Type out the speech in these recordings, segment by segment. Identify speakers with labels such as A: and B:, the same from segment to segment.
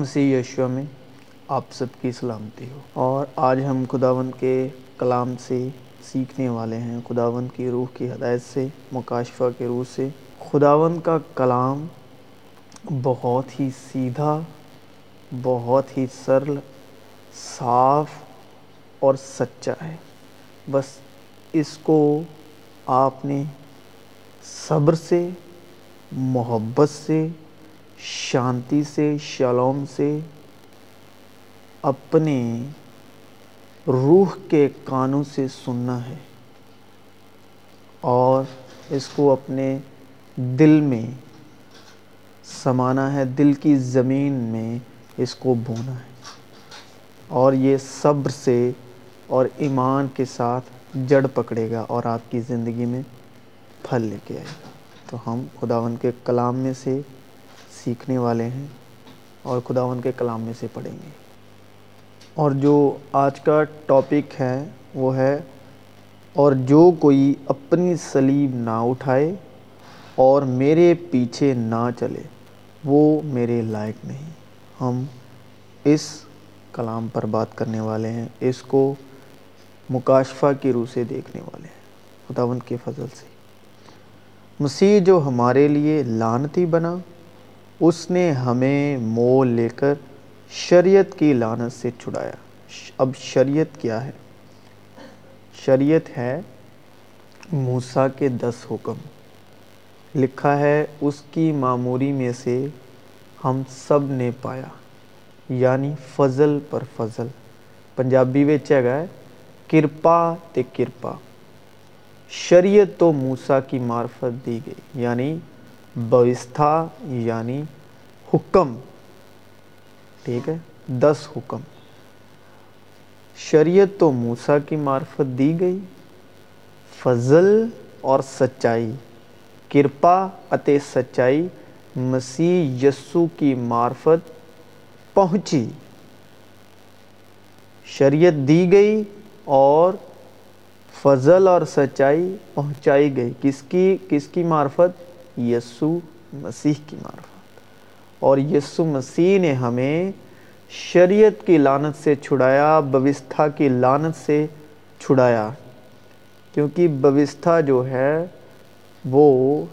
A: مسیح یشوا میں آپ سب کی سلامتی ہو۔ اور آج ہم خداون کے کلام سے سیکھنے والے ہیں خداون کی روح کی ہدایت سے مکاشفہ کے روح سے۔ خداون کا کلام بہت ہی سیدھا بہت ہی سرل صاف اور سچا ہے۔ بس اس کو آپ نے صبر سے محبت سے شانتی سے، شلوم سے اپنے روح کے کانوں سے سننا ہے اور اس کو اپنے دل میں سمانا ہے، دل کی زمین میں اس کو بونا ہے۔ اور یہ صبر سے اور ایمان کے ساتھ جڑ پکڑے گا اور آپ کی زندگی میں پھل لے کے آئے گا۔ تو ہم خداون کے کلام میں سے سیکھنے والے ہیں اور خداون کے کلام میں سے پڑھیں گے۔ اور جو آج کا ٹاپک ہے وہ ہے، اور جو کوئی اپنی سلیب نہ اٹھائے اور میرے پیچھے نہ چلے، وہ میرے لائق نہیں۔ ہم اس کلام پر بات کرنے والے ہیں، اس کو مکاشفہ کی روح سے دیکھنے والے ہیں، خداون کے فضل سے۔ مسیح جو ہمارے لیے لانتی بنا اس نے ہمیں مول لے کر شریعت کی لانت سے چھڑایا۔ اب شریعت کیا ہے؟ شریعت ہے موسیٰ کے دس حکم۔ لکھا ہے، اس کی معموری میں سے ہم سب نے پایا یعنی فضل پر فضل۔ پنجابی وچ ہے، کرپا تے کرپا۔ شریعت تو موسیٰ کی معرفت دی گئی یعنی بوستھا یعنی حکم، ٹھیک ہے؟ دس حکم۔ شریعت تو موسیٰ کی معرفت دی گئی، فضل اور سچائی، کرپا اتے سچائی مسیح یسو کی معرفت پہنچی۔ شریعت دی گئی اور فضل اور سچائی پہنچائی گئی۔ کس کی کس کی معرفت؟ یسو مسیح کی معرفت۔ اور یسو مسیح نے ہمیں شریعت کی لانت سے چھڑایا، بوستھا کی لانت سے چھڑایا۔ کیونکہ بوستھا جو ہے، وہ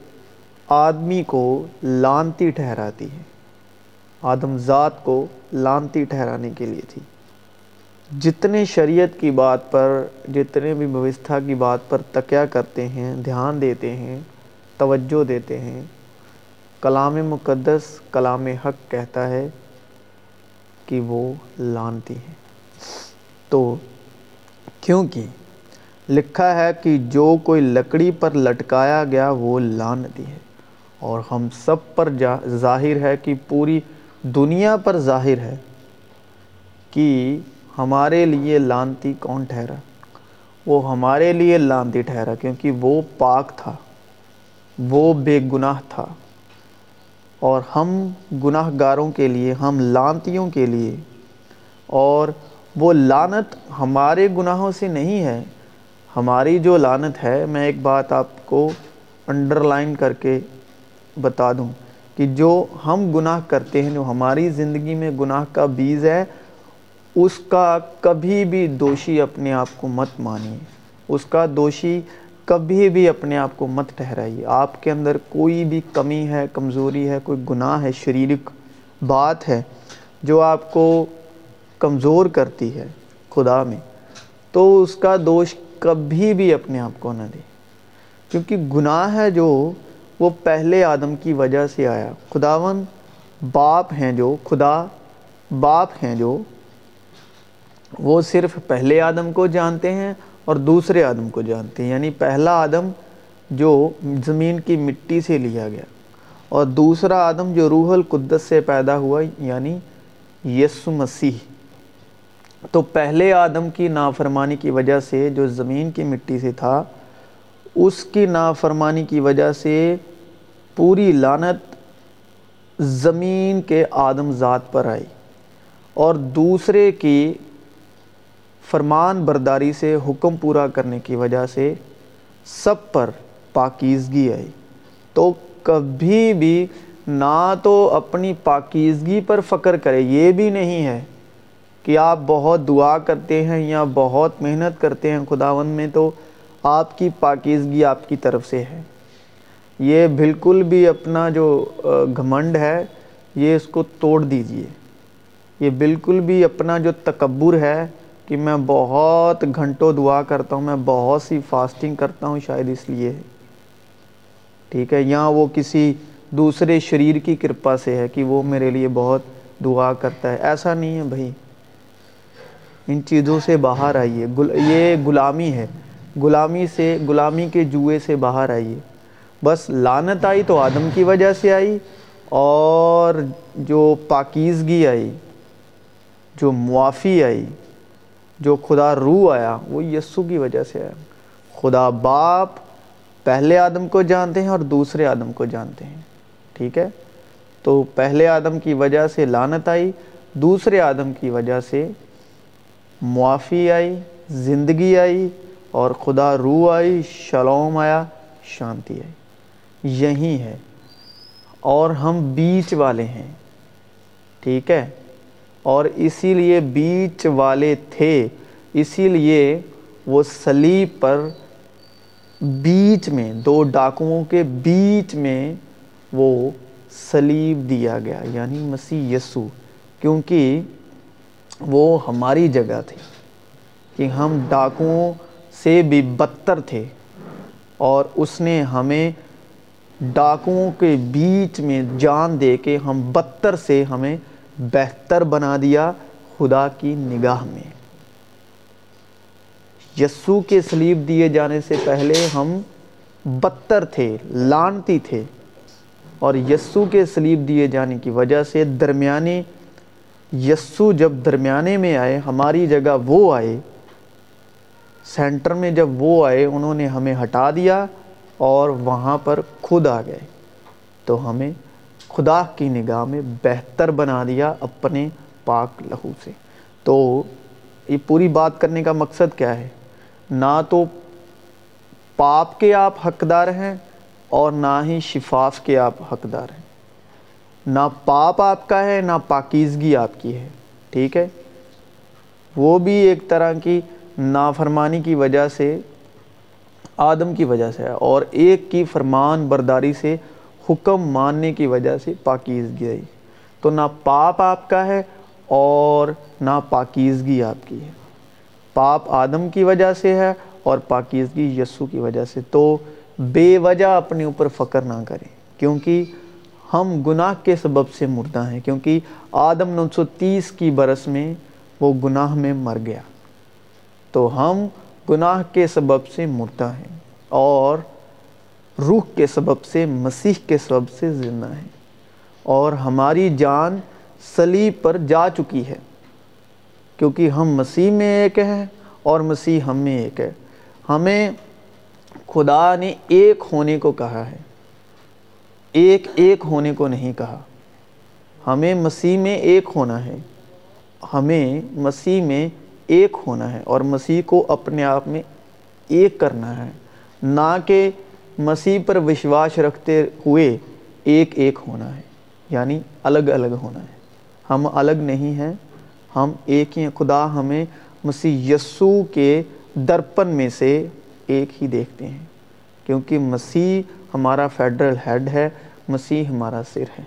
A: آدمی کو لانتی ٹھہراتی ہے۔ آدم ذات کو لانتی ٹھہرانے کے لیے تھی۔ جتنے شریعت کی بات پر، جتنے بھی بوستھا کی بات پر تکیہ کرتے ہیں، دھیان دیتے ہیں توجہ دیتے ہیں۔ کلام مقدس کلام حق کہتا ہے کہ وہ لانتی ہے تو کیونکہ لکھا ہے کہ جو کوئی لکڑی پر لٹکایا گیا وہ لانتی ہے، اور ہم سب پر ظاہر ہے کہ پوری دنیا پر ظاہر ہے کہ ہمارے لیے لانتی کون ٹھہرا؟ وہ ہمارے لیے لانتی ٹھہرا، کیونکہ وہ پاک تھا۔ وہ بے گناہ تھا۔ اور ہم گناہ گاروں کے لیے، ہم لانتیوں کے لیے۔ اور وہ لانت ہمارے گناہوں سے نہیں ہے، ہماری جو لانت ہے، میں ایک بات آپ کو انڈر لائن کر کے بتا دوں کہ جو ہم گناہ کرتے ہیں، جو ہماری زندگی میں گناہ کا بیز ہے، اس کا کبھی بھی دوشی اپنے آپ کو مت مانیے۔ اس کا دوشی کبھی بھی اپنے آپ کو مت ٹھہرائیے۔ آپ کے اندر کوئی بھی کمی ہے، کمزوری ہے، کوئی گناہ ہے، شریرک بات ہے جو آپ کو کمزور کرتی ہے خدا میں، تو اس کا دوش کبھی بھی اپنے آپ کو نہ دے۔ کیونکہ گناہ ہے جو وہ پہلے آدم کی وجہ سے آیا۔ خداون باپ ہیں جو، خدا باپ ہیں جو، وہ صرف پہلے آدم کو جانتے ہیں اور دوسرے آدم کو جانتے ہیں یعنی پہلا آدم جو زمین کی مٹی سے لیا گیا اور دوسرا آدم جو روح القدس سے پیدا ہوا یعنی یسو مسیح۔ تو پہلے آدم کی نافرمانی کی وجہ سے جو زمین کی مٹی سے تھا، اس کی نافرمانی کی وجہ سے پوری لانت زمین کے آدم ذات پر آئی۔ اور دوسرے کی فرمان برداری سے حکم پورا کرنے کی وجہ سے سب پر پاکیزگی آئی۔ تو کبھی بھی نہ تو اپنی پاکیزگی پر فخر کرے، یہ بھی نہیں ہے کہ آپ بہت دعا کرتے ہیں یا بہت محنت کرتے ہیں خداون میں، تو آپ کی پاکیزگی آپ کی طرف سے ہے۔ یہ بالکل بھی اپنا جو گھمنڈ ہے، یہ اس کو توڑ دیجیے۔ یہ بالکل بھی اپنا جو تکبر ہے کہ میں بہت گھنٹوں دعا کرتا ہوں، میں بہت سی فاسٹنگ کرتا ہوں شاید اس لیے۔ ٹھیک ہے، یا وہ کسی دوسرے شریر کی کرپا سے ہے کہ وہ میرے لیے بہت دعا کرتا ہے۔ ایسا نہیں ہے بھائی۔ ان چیزوں سے باہر آئیے۔ یہ غلامی ہے۔ غلامی سے، غلامی کے جوئے سے باہر آئیے۔ بس لانت آئی تو آدم کی وجہ سے آئی، اور جو پاکیزگی آئی، جو معافی آئی جو خدا روح آیا، وہ یسو کی وجہ سے آیا۔ خدا باپ پہلے آدم کو جانتے ہیں اور دوسرے آدم کو جانتے ہیں۔ ٹھیک ہے؟ تو پہلے آدم کی وجہ سے لانت آئی، دوسرے آدم کی وجہ سے معافی آئی، زندگی آئی اور خدا روح آئی، شلوم آیا، شانتی آئی۔ یہی ہے۔ اور ہم بیچ والے ہیں۔ ٹھیک ہے؟ اور اسی لیے بیچ والے تھے، اسی لیے وہ سلیب پر بیچ میں، دو ڈاکوؤں کے بیچ میں وہ سلیب دیا گیا یعنی مسیح یسو، کیونکہ وہ ہماری جگہ تھی کہ ہم ڈاکوؤں سے بھی بدتر تھے اور اس نے ہمیں ڈاکوؤں کے بیچ میں جان دے کے ہم بدتر سے ہمیں بہتر بنا دیا خدا کی نگاہ میں۔ یسو کے سلیب دیے جانے سے پہلے ہم بدتر تھے، لانتی تھے۔ اور یسو کے سلیب دیے جانے کی وجہ سے درمیانے، یسو جب درمیانے میں آئے، ہماری جگہ وہ آئے، سینٹر میں جب وہ آئے، انہوں نے ہمیں ہٹا دیا اور وہاں پر خود آ گئے۔ تو ہمیں خدا کی نگاہ میں بہتر بنا دیا اپنے پاک لہو سے۔ تو یہ پوری بات کرنے کا مقصد کیا ہے؟ نہ تو پاپ کے آپ حقدار ہیں اور نہ ہی شفاف کے آپ حقدار ہیں۔ نہ پاپ آپ کا ہے، نہ پاکیزگی آپ کی ہے۔ ٹھیک ہے؟ وہ بھی ایک طرح کی نافرمانی کی وجہ سے، آدم کی وجہ سے ہے اور ایک کی فرمان برداری سے حکم ماننے کی وجہ سے پاکیزگی آئی۔ تو نہ پاپ آپ کا ہے اور نہ پاکیزگی آپ کی ہے۔ پاپ آدم کی وجہ سے ہے اور پاکیزگی یسو کی وجہ سے۔ تو بے وجہ اپنے اوپر فکر نہ کریں، کیونکہ ہم گناہ کے سبب سے مردہ ہیں، کیونکہ آدم نو سو تیس کی برس میں وہ گناہ میں مر گیا۔ تو ہم گناہ کے سبب سے مردہ ہیں اور روح کے سبب سے، مسیح کے سبب سے زندہ ہیں۔ اور ہماری جان سلیب پر جا چکی ہے۔ کیونکہ ہم مسیح میں ایک ہیں اور مسیح ہم میں ایک ہے۔ ہمیں خدا نے ایک ہونے کو کہا ہے۔ ایک ایک ہونے کو نہیں کہا۔ ہمیں مسیح میں ایک ہونا ہے۔ ہمیں مسیح میں ایک ہونا ہے اور مسیح کو اپنے آپ میں ایک کرنا ہے۔ نہ کہ مسیح پر وشواس رکھتے ہوئے ایک ایک ہونا ہے یعنی الگ الگ ہونا ہے۔ ہم الگ نہیں ہیں، ہم ایک ہی خدا ہمیں مسیح یسو کے درپن میں سے ایک ہی دیکھتے ہیں، کیونکہ مسیح ہمارا فیڈرل ہیڈ ہے، مسیح ہمارا سر ہے۔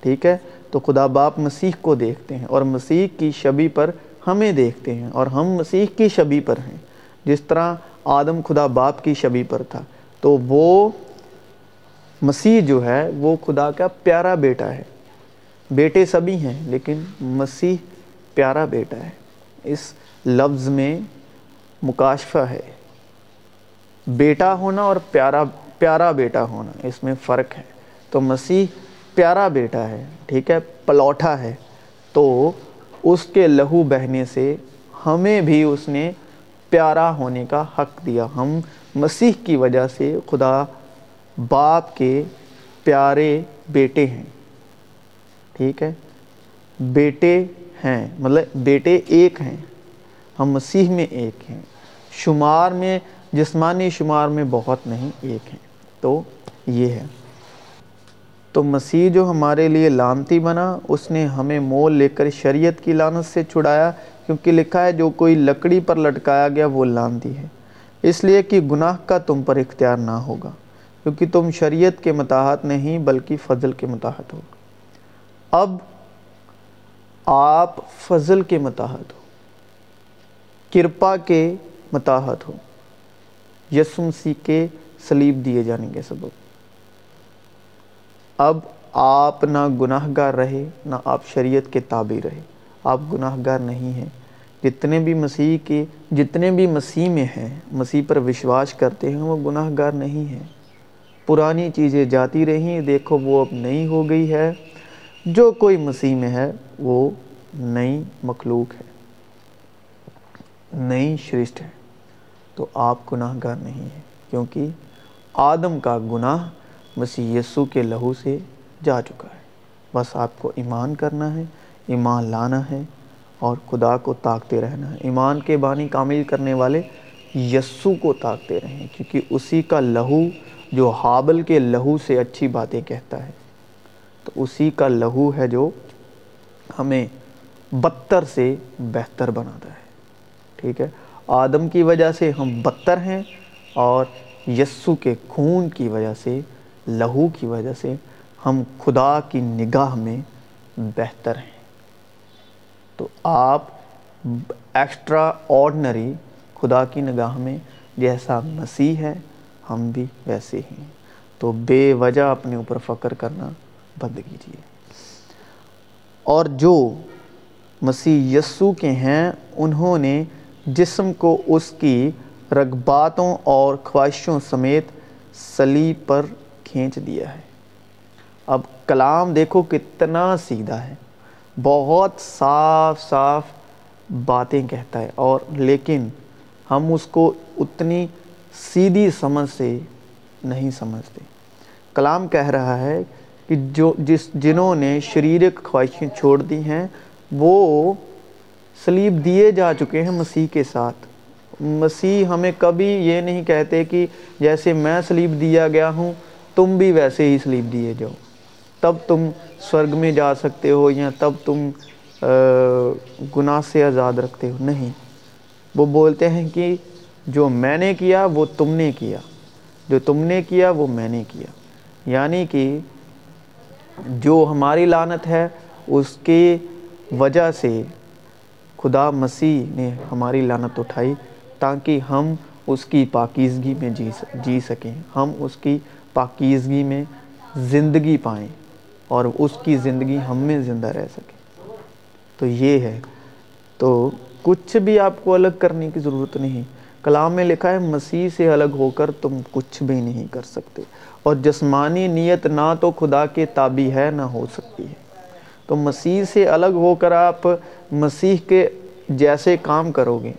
A: ٹھیک ہے؟ تو خدا باپ مسیح کو دیکھتے ہیں اور مسیح کی شبی پر ہمیں دیکھتے ہیں اور ہم مسیح کی شبی پر ہیں۔ جس طرح آدم خدا باپ کی شبی پر تھا تو وہ مسیح جو ہے، وہ خدا کا پیارا بیٹا ہے۔ بیٹے سبھی ہیں، لیکن مسیح پیارا بیٹا ہے۔ اس لفظ میں مکاشفہ ہے۔ بیٹا ہونا اور پیارا پیارا بیٹا ہونا، اس میں فرق ہے۔ تو مسیح پیارا بیٹا ہے، ٹھیک ہے، پلوٹا ہے۔ تو اس کے لہو بہنے سے ہمیں بھی اس نے پیارا ہونے کا حق دیا۔ ہم مسیح کی وجہ سے خدا باپ کے پیارے بیٹے ہیں۔ ٹھیک ہے؟ بیٹے ہیں مطلب بیٹے ایک ہیں، ہم مسیح میں ایک ہیں۔ شمار میں، جسمانی شمار میں بہت نہیں ایک ہیں۔ تو یہ ہے۔ تو مسیح جو ہمارے لیے لانتی بنا، اس نے ہمیں مول لے کر شریعت کی لانت سے چھڑایا، کیونکہ لکھا ہے جو کوئی لکڑی پر لٹکایا گیا، وہ لانتی ہے۔ اس لیے کہ گناہ کا تم پر اختیار نہ ہوگا، کیونکہ تم شریعت کے متاحت نہیں بلکہ فضل کے متاحت ہو۔ اب آپ فضل کے متاحت ہو، کرپا کے متاحت ہو یسو مسیح کے سلیب دیے جانے کے سبب۔ اب آپ نہ گناہ گار رہے، نہ آپ شریعت کے تابع رہے۔ آپ گناہ گار نہیں ہیں۔ جتنے بھی مسیح کے جتنے بھی مسیح میں ہیں، مسیح پر وشواس کرتے ہیں، وہ گناہ گار نہیں ہیں۔ پرانی چیزیں جاتی رہیں، دیکھو وہ اب نئی ہو گئی ہے۔ جو کوئی مسیح میں ہے، وہ نئی مخلوق ہے۔ نئی شرشت ہے۔ تو آپ گناہ گار نہیں ہیں، کیونکہ آدم کا گناہ مسیح یسو کے لہو سے جا چکا ہے۔ بس آپ کو ایمان کرنا ہے، ایمان لانا ہے۔ اور خدا کو طاقتے رہنا ہے۔ ایمان کے بانی کامل کرنے والے یسو کو طاقتے رہیں، کیونکہ اسی کا لہو جو حابل کے لہو سے اچھی باتیں کہتا ہے، تو اسی کا لہو ہے جو ہمیں بدتر سے بہتر بناتا ہے۔ ٹھیک ہے؟ آدم کی وجہ سے ہم بدتر ہیں اور یسو کے خون کی وجہ سے، لہو کی وجہ سے ہم خدا کی نگاہ میں بہتر ہیں۔ تو آپ ایکسٹرا آرڈنری خدا کی نگاہ میں جیسا مسیح ہے ہم بھی ویسے ہی ہیں۔ تو بے وجہ اپنے اوپر فخر کرنا بند کیجیے اور جو مسیح یسو کے ہیں، انہوں نے جسم کو اس کی رغباتوں اور خواہشوں سمیت سلیب پر کھینچ دیا ہے۔ اب کلام دیکھو کتنا سیدھا ہے۔ بہت صاف صاف باتیں کہتا ہے اور لیکن ہم اس کو اتنی سیدھی سمجھ سے نہیں سمجھتے۔ کلام کہہ رہا ہے کہ جو جس جنہوں نے شریرک خواہشیں چھوڑ دی ہیں، وہ سلیب دیے جا چکے ہیں مسیح کے ساتھ۔ مسیح ہمیں کبھی یہ نہیں کہتے کہ جیسے میں سلیب دیا گیا ہوں، تم بھی ویسے ہی سلیب دیے جاؤ۔ تب تم سورگ میں جا سکتے ہو یا تب تم گناہ سے آزاد رکھتے ہو۔ نہیں۔ وہ بولتے ہیں کہ جو میں نے کیا، وہ تم نے کیا۔ جو تم نے کیا، وہ میں نے کیا۔ یعنی کہ جو ہماری لانت ہے، اس کی وجہ سے خدا مسیح نے ہماری لانت اٹھائی تاکہ ہم اس کی پاکیزگی میں جی جی سکیں۔ ہم اس کی پاکیزگی میں زندگی پائیں۔ اور اس کی زندگی ہم میں زندہ رہ سکے۔ تو یہ ہے۔ تو کچھ بھی آپ کو الگ کرنے کی ضرورت نہیں۔ کلام میں لکھا ہے، مسیح سے الگ ہو کر تم کچھ بھی نہیں کر سکتے۔ اور جسمانی نیت نہ تو خدا کے تابع ہے، نہ ہو سکتی ہے۔ تو مسیح سے الگ ہو کر آپ مسیح کے جیسے کام کرو گے۔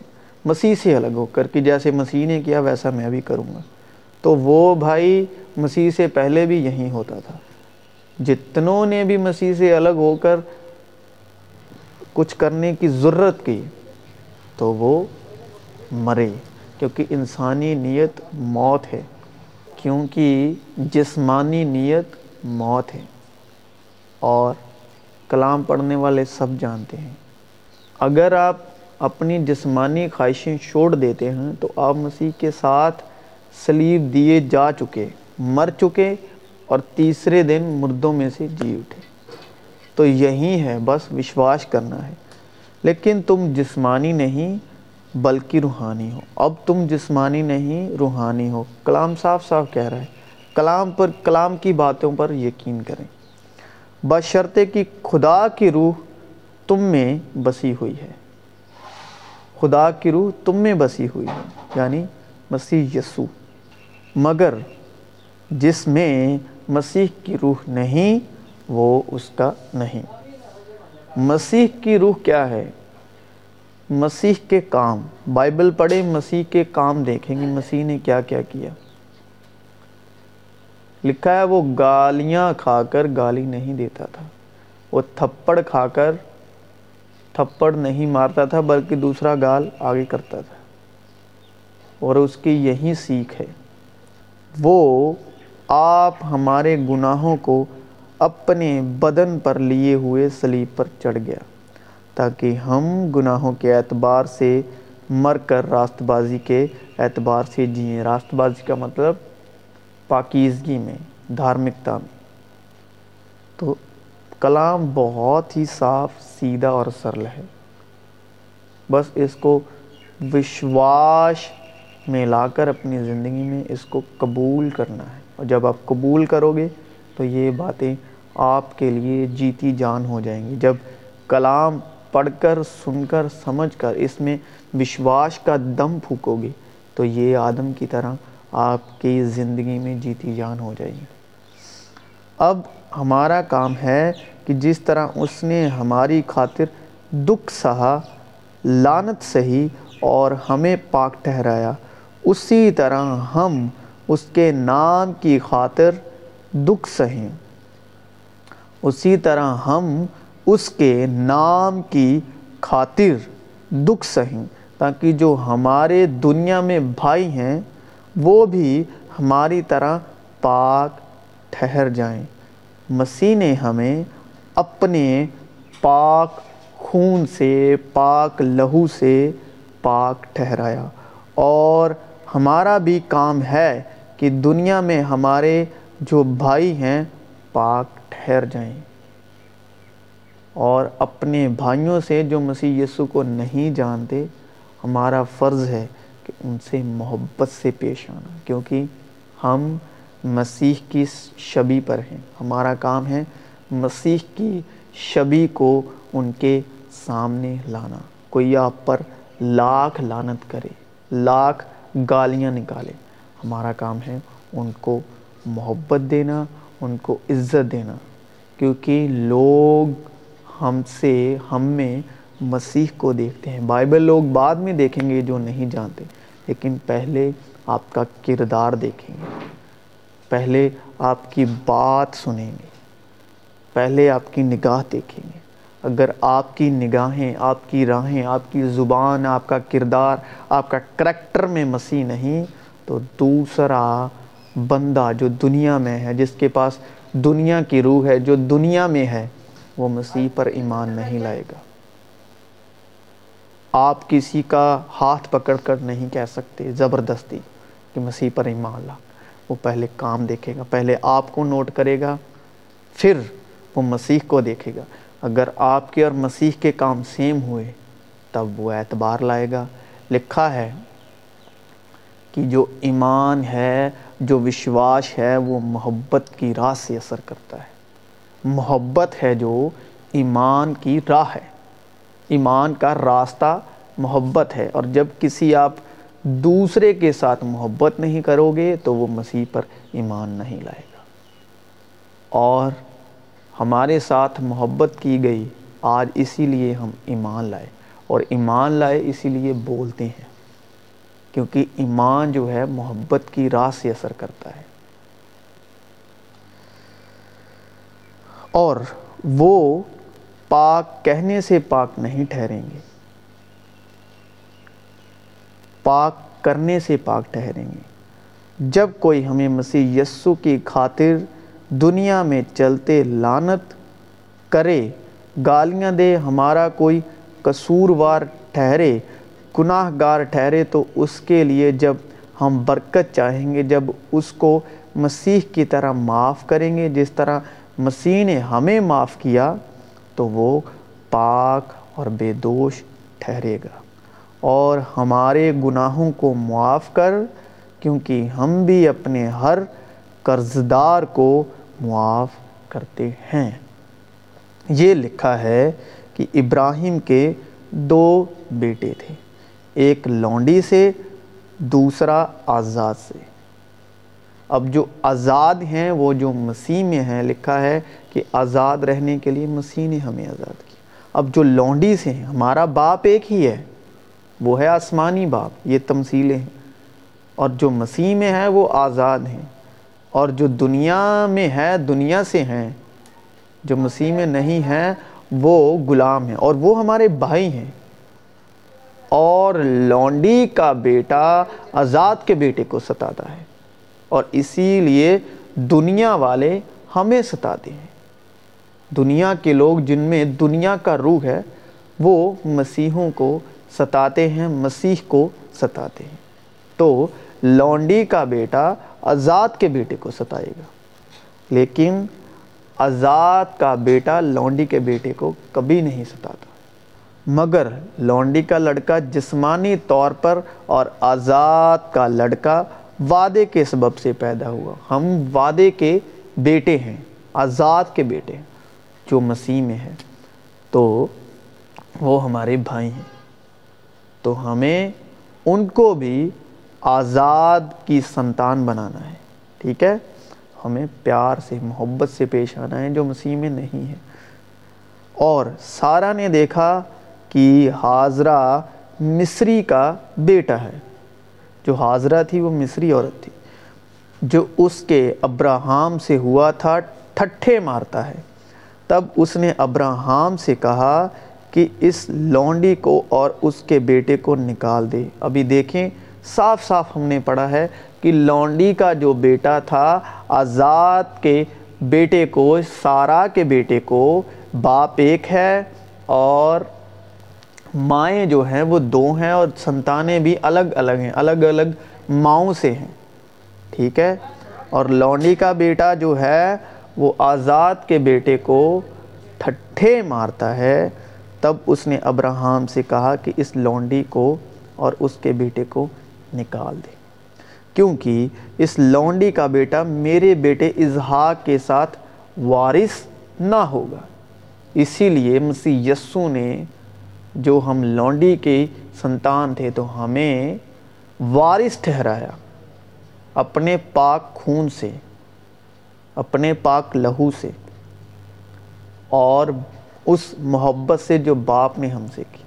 A: مسیح سے الگ ہو کر کہ جیسے مسیح نے کیا، ویسا میں بھی کروں گا۔ تو وہ بھائی مسیح سے پہلے بھی یہی ہوتا تھا۔ جتنوں نے بھی مسیح سے الگ ہو کر کچھ کرنے کی ضرورت کی، تو وہ مرے، کیونکہ انسانی نیت موت ہے، کیونکہ جسمانی نیت موت ہے۔ اور کلام پڑھنے والے سب جانتے ہیں۔ اگر آپ اپنی جسمانی خواہشیں چھوڑ دیتے ہیں، تو آپ مسیح کے ساتھ سلیب دیے جا چکے، مر چکے اور تیسرے دن مردوں میں سے جی اٹھے۔ تو یہی ہے، بس وشواس کرنا ہے۔ لیکن تم جسمانی نہیں، بلکہ روحانی ہو۔ اب تم جسمانی نہیں، روحانی ہو۔ کلام صاف صاف کہہ رہا ہے۔ کلام پر، کلام کی باتوں پر یقین کریں۔ بشرطے کہ خدا کی روح تم میں بسی ہوئی ہے۔ خدا کی روح تم میں بسی ہوئی ہے یعنی مسیح یسو مگر جس میں مسیح کی روح نہیں، وہ اس کا نہیں۔ مسیح کی روح کیا ہے؟ مسیح کے کام۔ بائبل پڑھیں، مسیح کے کام دیکھیں گے۔ مسیح نے کیا کیا کیا؟ لکھا ہے، وہ گالیاں کھا کر گالی نہیں دیتا تھا۔ وہ تھپڑ کھا کر تھپڑ نہیں مارتا تھا، بلکہ دوسرا گال آگے کرتا تھا۔ اور اس کی یہی سیکھ ہے۔ وہ آپ ہمارے گناہوں کو اپنے بدن پر لیے ہوئے سلیب پر چڑھ گیا تاکہ ہم گناہوں کے اعتبار سے مر کر راست بازی کے اعتبار سے جئیں۔ راست بازی کا مطلب پاکیزگی میں، دھارمکتا میں۔ تو کلام بہت ہی صاف، سیدھا اور سرل ہے۔ بس اس کو وشواس میں لا کر اپنی زندگی میں اس کو قبول کرنا ہے۔ اور جب آپ قبول کرو گے تو یہ باتیں آپ کے لیے جیتی جان ہو جائیں گی۔ جب کلام پڑھ کر، سن کر، سمجھ کر اس میں وشواس کا دم پھونکو گے تو یہ آدم کی طرح آپ کی زندگی میں جیتی جان ہو جائے گی۔ اب ہمارا کام ہے کہ جس طرح اس نے ہماری خاطر دکھ سہا لانت سہی اور ہمیں پاک ٹھہرایا، اسی طرح ہم اس کے نام کی خاطر دکھ سہیں۔ اسی طرح ہم اس کے نام کی خاطر دکھ سہیں، تاکہ جو ہمارے دنیا میں بھائی ہیں، وہ بھی ہماری طرح پاک ٹھہر جائیں۔ مسیح نے ہمیں اپنے پاک خون سے، پاک لہو سے پاک ٹھہرایا، اور ہمارا بھی کام ہے کہ دنیا میں ہمارے جو بھائی ہیں پاک ٹھہر جائیں اور اپنے بھائیوں سے جو مسیح یسو کو نہیں جانتے، ہمارا فرض ہے کہ ان سے محبت سے پیش آنا، کیونکہ ہم مسیح کی شبی پر ہیں۔ ہمارا کام ہے مسیح کی شبی کو ان کے سامنے لانا۔ کوئی آپ پر لاکھ لانت کرے، لاکھ گالیاں نکالے۔ ہمارا کام ہے ان کو محبت دینا، ان کو عزت دینا۔ کیونکہ لوگ ہم سے، ہم میں مسیح کو دیکھتے ہیں۔ بائبل لوگ بعد میں دیکھیں گے جو نہیں جانتے، لیکن پہلے آپ کا کردار دیکھیں گے۔ پہلے آپ کی بات سنیں گے۔ پہلے آپ کی نگاہ دیکھیں گے۔ اگر آپ کی نگاہیں، آپ کی راہیں، آپ کی زبان، آپ کا کردار، آپ کا کریکٹر میں مسیح نہیں تو دوسرا بندہ جو دنیا میں ہے، جس کے پاس دنیا کی روح ہے، جو دنیا میں ہے، وہ مسیح پر ایمان نہیں لائے گا۔ آپ کسی کا ہاتھ پکڑ کر نہیں کہہ سکتے زبردستی کہ مسیح پر ایمان لا۔ وہ پہلے کام دیکھے گا، پہلے آپ کو نوٹ کرے گا، پھر وہ مسیح کو دیکھے گا۔ اگر آپ کے اور مسیح کے کام سیم ہوئے، تب وہ اعتبار لائے گا۔ لکھا ہے کہ جو ایمان ہے، جو وشواس ہے، وہ محبت کی راہ سے اثر کرتا ہے۔ محبت ہے جو ایمان کی راہ ہے۔ ایمان کا راستہ محبت ہے۔ اور جب کسی آپ دوسرے کے ساتھ محبت نہیں کرو گے، تو وہ مسیح پر ایمان نہیں لائے گا۔ اور ہمارے ساتھ محبت کی گئی، آج اسی لیے ہم ایمان لائے۔ اور ایمان لائے اسی لیے بولتے ہیں۔ کیونکہ ایمان جو ہے محبت کی راہ سے اثر کرتا ہے۔ اور وہ پاک کہنے سے پاک نہیں ٹھہریں گے۔ پاک کرنے سے پاک ٹھہریں گے۔ جب کوئی ہمیں مسیح یسو کی خاطر دنیا میں چلتے لانت کرے، گالیاں دے، ہمارا کوئی قصوروار ٹھہرے گناہ گار ٹھہرے تو اس کے لیے جب ہم برکت چاہیں گے، جب اس کو مسیح کی طرح معاف کریں گے، جس طرح مسیح نے ہمیں معاف کیا، تو وہ پاک اور بے دوش ٹھہرے گا۔ اور ہمارے گناہوں کو معاف کر، کیونکہ ہم بھی اپنے ہر قرضدار کو معاف کرتے ہیں۔ یہ لکھا ہے کہ ابراہیم کے دو بیٹے تھے۔ ایک لونڈی سے، دوسرا آزاد سے۔ اب جو آزاد ہیں، وہ جو مسیح میں ہیں، لکھا ہے کہ آزاد رہنے کے لیے مسیح نے ہمیں آزاد کیا۔ اب جو لونڈی سے ہیں، ہمارا باپ ایک ہی ہے۔ وہ ہے آسمانی باپ، یہ تمثیلیں ہیں۔ اور جو مسیح میں ہے وہ آزاد ہیں۔ اور جو دنیا میں ہے دنیا سے ہیں، جو مسیح میں نہیں ہیں، وہ غلام ہیں۔ اور وہ ہمارے بھائی ہیں۔ اور لونڈی کا بیٹا آزاد کے بیٹے کو ستاتا ہے۔ اور اسی لیے دنیا والے ہمیں ستاتے ہیں۔ دنیا کے لوگ جن میں دنیا کا روح ہے، وہ مسیحوں کو ستاتے ہیں، مسیح کو ستاتے ہیں۔ تو لونڈی کا بیٹا آزاد کے بیٹے کو ستائے گا۔ لیکن آزاد کا بیٹا لونڈی کے بیٹے کو کبھی نہیں ستاتا۔ مگر لونڈی کا لڑکا جسمانی طور پر اور آزاد کا لڑکا وعدے کے سبب سے پیدا ہوا۔ ہم وعدے کے بیٹے ہیں، آزاد کے بیٹے ہیں، جو مسیح میں ہے۔ تو وہ ہمارے بھائی ہیں۔ تو ہمیں ان کو بھی آزاد کی سنتان بنانا ہے۔ ٹھیک ہے؟ ہمیں پیار سے، محبت سے پیش آنا ہے، جو مسیح میں نہیں ہے۔ اور سارا نے دیکھا کہ حاضرہ مصری کا بیٹا ہے۔ جو حاضرہ تھی وہ مصری عورت تھی۔ جو اس کے ابراہام سے ہوا تھا، ٹھٹھے مارتا ہے۔ تب اس نے ابراہام سے کہا کہ اس لونڈی کو اور اس کے بیٹے کو نکال دے۔ ابھی دیکھیں، صاف صاف ہم نے پڑھا ہے کہ لونڈی کا جو بیٹا تھا، آزاد کے بیٹے کو، سارا کے بیٹے کو باپ ایک ہے اور مائیں جو ہیں وہ دو ہیں اور سنتانیں بھی الگ الگ ہیں، الگ الگ ماؤں سے ہیں۔ ٹھیک ہے؟ اور لونڈی کا بیٹا جو ہے، وہ آزاد کے بیٹے کو ٹھٹھے مارتا ہے۔ تب اس نے ابراہم سے کہا کہ اس لونڈی کو اور اس کے بیٹے کو نکال دے۔ کیونکہ اس لونڈی کا بیٹا میرے بیٹے اظہاق کے ساتھ وارث نہ ہوگا۔ اسی لیے مسیح یسو نے جو ہم لونڈی کے سنتان تھے تو ہمیں وارث ٹھہرایا اپنے پاک خون سے، اپنے پاک لہو سے اور اس محبت سے جو باپ نے ہم سے کی۔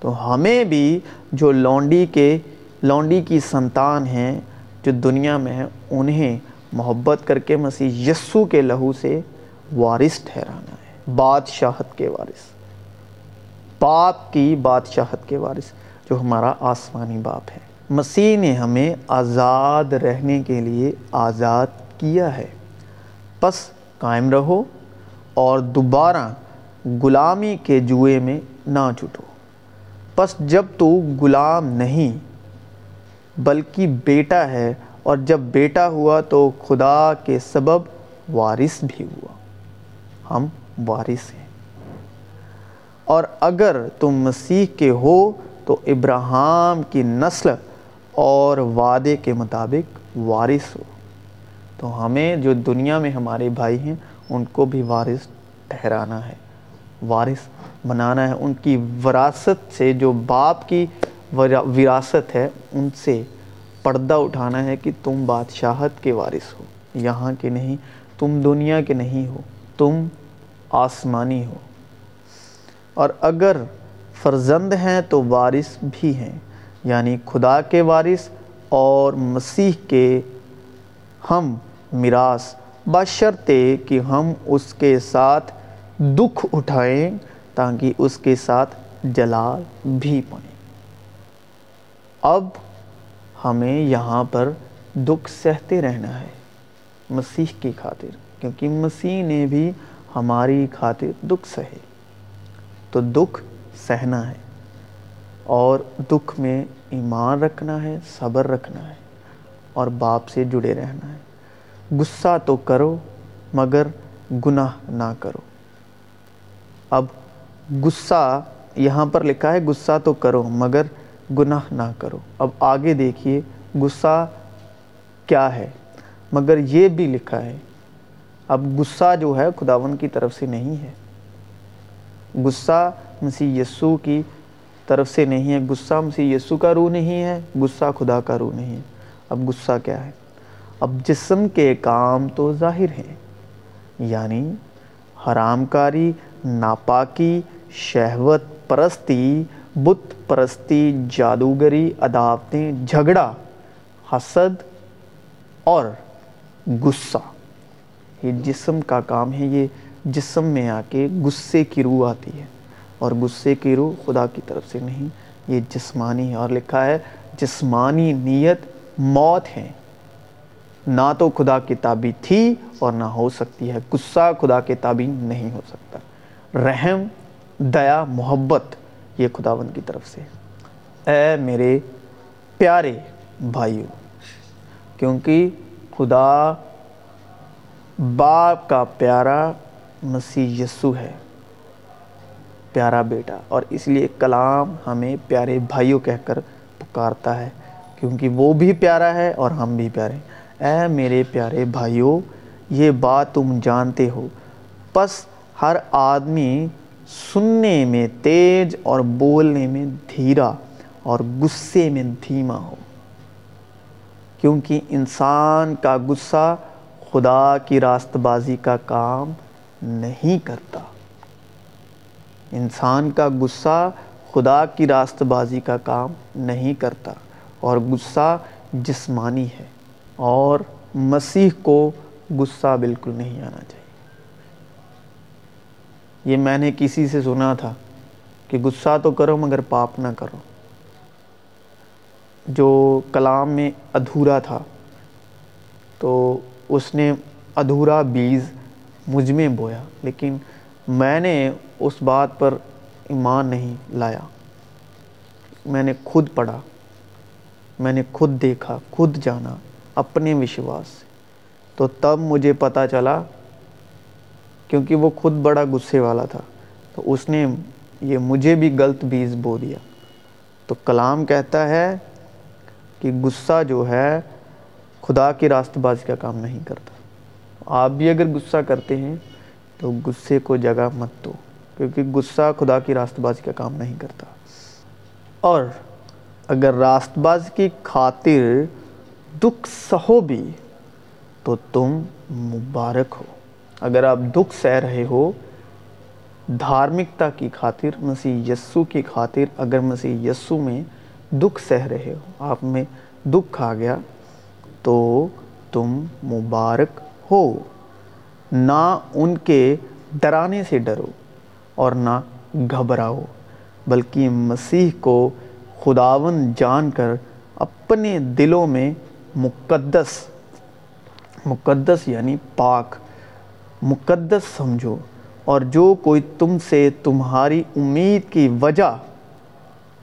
A: تو ہمیں بھی جو لونڈی کے، لونڈی کی سنتان ہیں جو دنیا میں ہیں، انہیں محبت کر کے مسیح یسو کے لہو سے وارث ٹھہرانا ہے، بادشاہت کے وارث۔ باپ کی بادشاہت کے وارث، جو ہمارا آسمانی باپ ہے۔ مسیح نے ہمیں آزاد رہنے کے لیے آزاد کیا ہے۔ پس قائم رہو اور دوبارہ غلامی کے جوئے میں نہ چٹو پس جب تو غلام نہیں، بلکہ بیٹا ہے، اور جب بیٹا ہوا تو خدا کے سبب وارث بھی ہوا۔ ہم وارث ہیں۔ اور اگر تم مسیح کے ہو تو ابراہم کی نسل اور وعدے کے مطابق وارث ہو۔ تو ہمیں جو دنیا میں ہمارے بھائی ہیں، ان کو بھی وارث ٹھہرانا ہے، وارث بنانا ہے۔ ان کی وراثت سے جو باپ کی وراثت ہے، ان سے پردہ اٹھانا ہے کہ تم بادشاہت کے وارث ہو۔ یہاں کے نہیں، تم دنیا کے نہیں ہو، تم آسمانی ہو۔ اور اگر فرزند ہیں تو وارث بھی ہیں یعنی خدا کے وارث اور مسیح کے ہم میراث۔ بشرتے کہ ہم اس کے ساتھ دکھ اٹھائیں تاکہ اس کے ساتھ جلال بھی پائیں اب ہمیں یہاں پر دکھ سہتے رہنا ہے مسیح کی خاطر، کیونکہ مسیح نے بھی ہماری خاطر دکھ سہے۔ تو دکھ سہنا ہے اور دکھ میں ایمان رکھنا ہے، صبر رکھنا ہے اور باپ سے جڑے رہنا ہے۔ غصہ تو کرو مگر گناہ نہ کرو۔ اب غصہ یہاں پر لکھا ہے، غصہ تو کرو مگر گناہ نہ کرو۔ اب آگے دیکھیے غصہ کیا ہے۔ مگر یہ بھی لکھا ہے، اب غصہ جو ہے خداون کی طرف سے نہیں ہے۔ غصہ مسیح یسو کی طرف سے نہیں ہے۔ غصہ مسیح یسو کا روح نہیں ہے، غصہ خدا کا روح نہیں ہے۔ اب غصہ کیا ہے؟ اب جسم کے کام تو ظاہر ہیں یعنی حرام کاری ناپاکی، شہوت پرستی، بت پرستی، جادوگری، عداوتیں، جھگڑا، حسد اور غصہ۔ یہ جسم کا کام ہے، یہ جسم میں آ کے غصے کی روح آتی ہے اور غصے کی روح خدا کی طرف سے نہیں، یہ جسمانی ہے اور لکھا ہے، جسمانی نیت موت ہے۔ نہ تو خدا کی تابع تھی اور نہ ہو سکتی ہے۔ غصہ خدا کے تابع نہیں ہو سکتا۔ رحم، دیا، محبت، یہ خداون کی طرف سے۔ اے میرے پیارے بھائیوں کیونکہ خدا باپ کا پیارا مسیح یسو ہے، پیارا بیٹا۔ اور اس لیے کلام ہمیں پیارے بھائیوں کہہ کر پکارتا ہے، کیونکہ وہ بھی پیارا ہے اور ہم بھی پیارے۔ اے میرے پیارے بھائیوں یہ بات تم جانتے ہو۔ پس ہر آدمی سننے میں تیز اور بولنے میں دھیرا اور غصے میں دھیما ہو۔ کیونکہ انسان کا غصہ خدا کی راست بازی کا کام نہیں کرتا۔ انسان کا غصہ خدا کی راست بازی کا کام نہیں کرتا اور غصہ جسمانی ہے اور مسیح کو غصہ بالکل نہیں آنا چاہیے۔ یہ میں نے کسی سے سنا تھا کہ غصہ تو کرو مگر پاپ نہ کرو۔ جو کلام میں ادھورا تھا تو اس نے ادھورا بیز مجھ میں بویا، لیکن میں نے اس بات پر ایمان نہیں لایا۔ میں نے خود پڑھا، میں نے خود دیکھا، خود جانا اپنے وشواس سے۔ تو تب مجھے پتا چلا، کیونکہ وہ خود بڑا غصے والا تھا، تو اس نے یہ مجھے بھی غلط بیز بو دیا۔ تو کلام کہتا ہے کہ غصہ جو ہے خدا کی راست بازی کا کام نہیں کرتا۔ آپ بھی اگر غصہ کرتے ہیں تو غصے کو جگہ مت دو، کیونکہ غصہ خدا کی راست بازی کا کام نہیں کرتا۔ اور اگر راست باز کی خاطر دکھ سہو بھی، تو تم مبارک ہو۔ اگر آپ دکھ سہ رہے ہو، دھارمکتا کی خاطر، مسیح یسو کی خاطر، اگر مسیح یسو میں دکھ سہ رہے ہو، آپ میں دکھ آ گیا، تو تم مبارک ہو، نہ ان کے ڈرانے سے ڈرو اور نہ گھبراؤ، بلکہ مسیح کو خداون جان کر اپنے دلوں میں مقدس مقدس یعنی پاک، مقدس سمجھو۔ اور جو کوئی تم سے تمہاری امید کی وجہ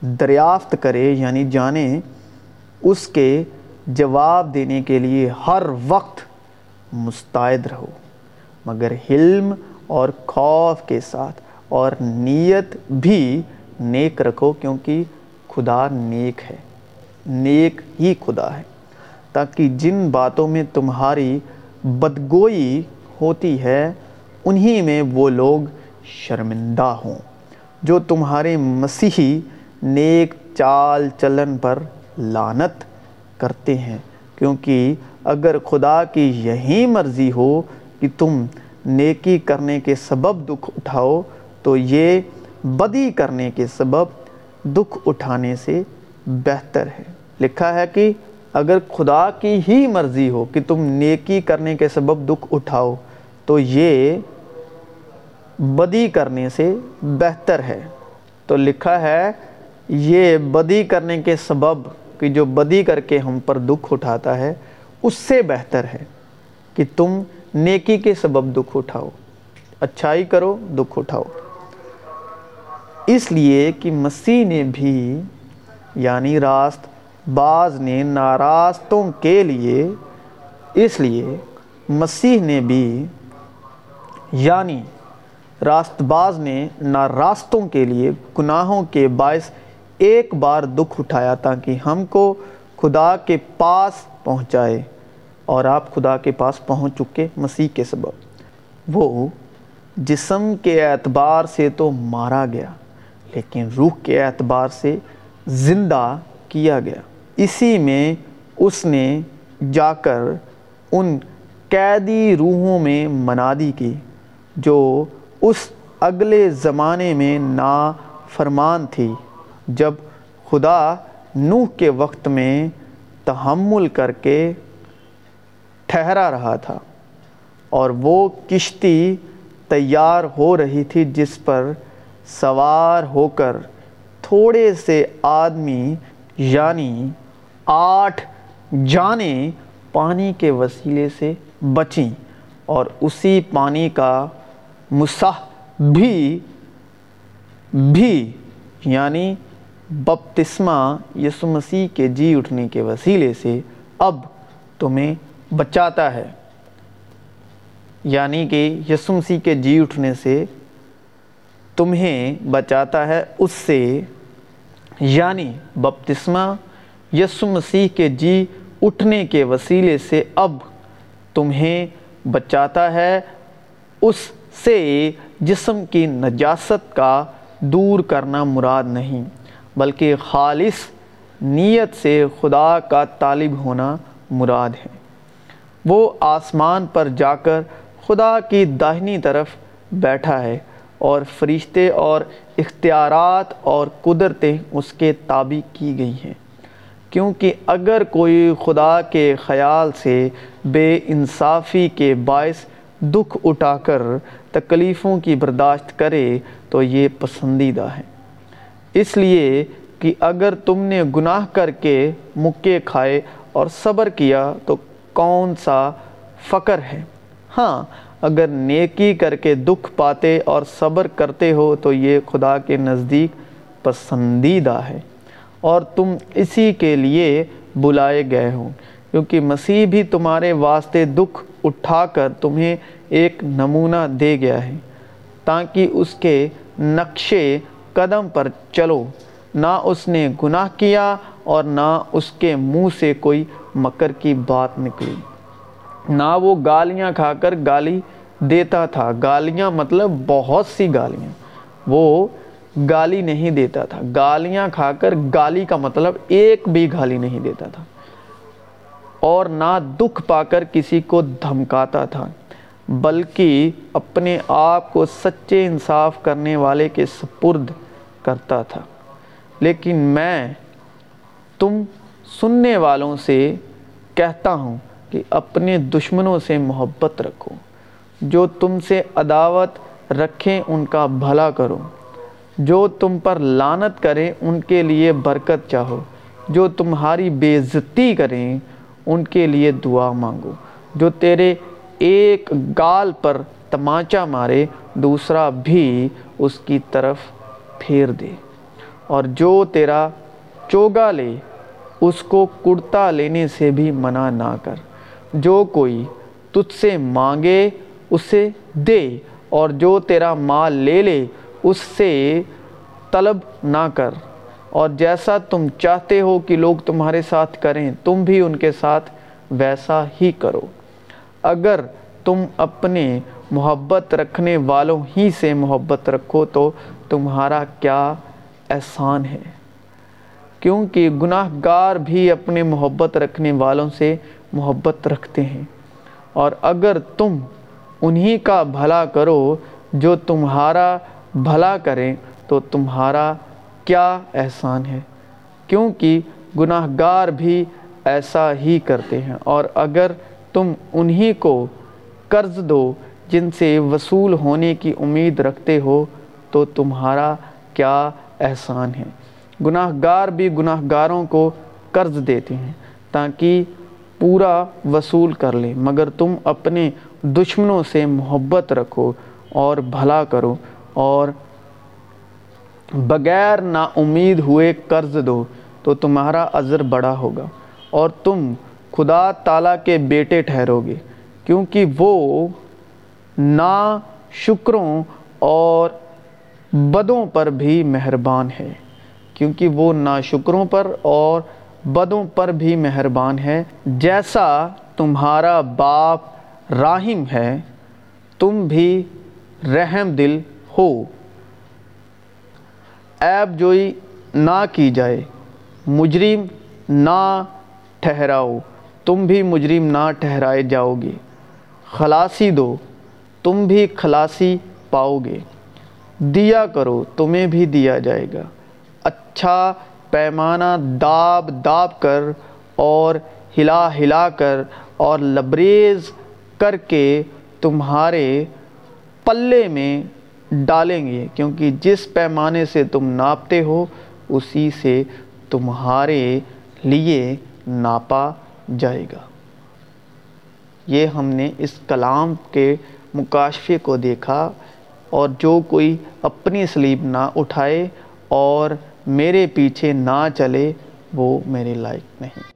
A: دریافت کرے یعنی جانے، اس کے جواب دینے کے لیے ہر وقت مستعد رہو۔ مگر حلم اور خوف کے ساتھ اور نیت بھی نیک رکھو کیونکہ خدا نیک ہے۔ نیک ہی خدا ہے۔ تاکہ جن باتوں میں تمہاری بدگوئی ہوتی ہے، انہی میں وہ لوگ شرمندہ ہوں۔ جو تمہارے مسیحی نیک چال چلن پر لانت کرتے ہیں، کیونکہ اگر خدا کی یہی مرضی ہو کہ تم نیکی کرنے کے سبب دکھ اٹھاؤ، تو یہ بدی کرنے کے سبب دکھ اٹھانے سے بہتر ہے۔ لکھا ہے کہ اگر خدا کی ہی مرضی ہو کہ تم نیکی کرنے کے سبب دکھ اٹھاؤ، تو یہ بدی کرنے سے بہتر ہے۔ تو لکھا ہے، یہ بدی کرنے کے سبب کہ جو بدی کر کے ہم پر دکھ اٹھاتا ہے اس سے بہتر ہے کہ تم نیکی کے سبب دکھ اٹھاؤ، اچھائی کرو، دکھ اٹھاؤ۔ اس لیے کہ مسیح نے بھی یعنی راست بعض نے ناراستوں کے لیے، اس لیے مسیح نے بھی یعنی راست باز نے ناراستوں کے لیے گناہوں کے باعث ایک بار دکھ اٹھایا تاکہ ہم کو خدا کے پاس پہنچائے اور آپ خدا کے پاس پہنچ چکے مسیح کے سبب۔ وہ جسم کے اعتبار سے تو مارا گیا، لیکن روح کے اعتبار سے زندہ کیا گیا۔ اسی میں اس نے جا کر ان قیدی روحوں میں منادی کی، جو اس اگلے زمانے میں نا فرمان تھی، جب خدا نوح کے وقت میں تحمل کر کے ٹھہرا رہا تھا اور وہ کشتی تیار ہو رہی تھی جس پر سوار ہو کر تھوڑے سے آدمی یعنی آٹھ جانیں پانی کے وسیلے سے بچیں اور اسی پانی کا مسح بھی بھی یعنی بپتسمہ یسو مسیح کے جی اٹھنے کے وسیلے سے اب تمہیں بچاتا ہے۔ یعنی کہ یسو مسیح کے جی اٹھنے سے تمہیں بچاتا ہے۔ اس سے یعنی بپتسمہ یسو مسیح کے جی اٹھنے کے وسیلے سے اب تمہیں بچاتا ہے۔ اس سے جسم کی نجاست کا دور کرنا مراد نہیں۔ بلکہ خالص نیت سے خدا کا طالب ہونا مراد ہے۔ وہ آسمان پر جا کر خدا کی داہنی طرف بیٹھا ہے اور فرشتے اور اختیارات اور قدرتیں اس کے تابع کی گئی ہیں۔ کیونکہ اگر کوئی خدا کے خیال سے بے انصافی کے باعث دکھ اٹھا کر تکلیفوں کی برداشت کرے تو یہ پسندیدہ ہے۔ اس لیے کہ اگر تم نے گناہ کر کے مکے کھائے اور صبر کیا تو کون سا فقر ہے؟ ہاں اگر نیکی کر کے دکھ پاتے اور صبر کرتے ہو تو یہ خدا کے نزدیک پسندیدہ ہے۔ اور تم اسی کے لیے بلائے گئے ہو، کیونکہ مسیح بھی تمہارے واسطے دکھ اٹھا کر تمہیں ایک نمونہ دے گیا ہے، تاکہ اس کے نقشے قدم پر چلو۔ نہ اس نے گناہ کیا اور نہ اس کے منہ سے کوئی مکر کی بات نکلی۔ نہ وہ گالیاں کھا کر گالی دیتا تھا۔ گالیاں مطلب بہت سی گالیاں۔ وہ گالی نہیں دیتا تھا۔ گالیاں کھا کر گالی کا مطلب ایک بھی گالی نہیں دیتا تھا۔ اور نہ دکھ پا کر کسی کو دھمکاتا تھا۔ بلکہ اپنے آپ کو سچے انصاف کرنے والے کے سپرد کرتا تھا۔ لیکن میں تم سننے والوں سے کہتا ہوں کہ اپنے دشمنوں سے محبت رکھو۔ جو تم سے عداوت رکھیں ان کا بھلا کرو۔ جو تم پر لانت کریں ان کے لیے برکت چاہو۔ جو تمہاری بے عزتی کریں ان کے لیے دعا مانگو۔ جو تیرے ایک گال پر تماچا مارے، دوسرا بھی اس کی طرف پھیر دے۔ اور جو تیرا چوگا لے، اس کو کرتا لینے سے بھی منع نہ کر۔ جو کوئی تجھ سے مانگے، اسے دے۔ اور جو تیرا مال لے لے، اس سے طلب نہ کر۔ اور جیسا تم چاہتے ہو کہ لوگ تمہارے ساتھ کریں، تم بھی ان کے ساتھ ویسا ہی کرو۔ اگر تم اپنے محبت رکھنے والوں ہی سے محبت رکھو تو تمہارا کیا احسان ہے؟ کیونکہ گناہ گار بھی اپنے محبت رکھنے والوں سے محبت رکھتے ہیں۔ اور اگر تم انہی کا بھلا کرو جو تمہارا بھلا کریں تو تمہارا کیا احسان ہے؟ کیونکہ گناہ گار بھی ایسا ہی کرتے ہیں۔ اور اگر تم انہی کو قرض دو جن سے وصول ہونے کی امید رکھتے ہو، تو تمہارا کیا احسان ہے؟ گناہ گار بھی گناہ گاروں کو قرض دیتے ہیں تاکہ پورا وصول کر لیں مگر تم اپنے دشمنوں سے محبت رکھو اور بھلا کرو اور بغیر نا امید ہوئے قرض دو، تو تمہارا عذر بڑا ہوگا اور تم خدا تعالیٰ کے بیٹے ٹھہرو گے کیونکہ وہ نا شکروں اور بدوں پر بھی مہربان ہے۔ کیونکہ وہ نا شکروں پر اور بدوں پر بھی مہربان ہے۔ جیسا تمہارا باپ راہم ہے، تم بھی رحم دل ہو۔ عیب جوئی نہ کی جائے، مجرم نہ ٹھہراؤ۔ تم بھی مجرم نہ ٹھہرائے جاؤ گے خلاصی دو، تم بھی خلاصی پاؤ گے دیا کرو، تمہیں بھی دیا جائے گا۔ اچھا پیمانہ داب داب کر اور ہلا ہلا کر اور لبریز کر کے تمہارے پلے میں ڈالیں گے، کیونکہ جس پیمانے سے تم ناپتے ہو، اسی سے تمہارے لیے ناپا جائے گا۔ یہ ہم نے اس کلام کے مکاشفے کو دیکھا اور جو کوئی اپنی سلیب نہ اٹھائے اور میرے پیچھے نہ چلے وہ میرے لائق نہیں۔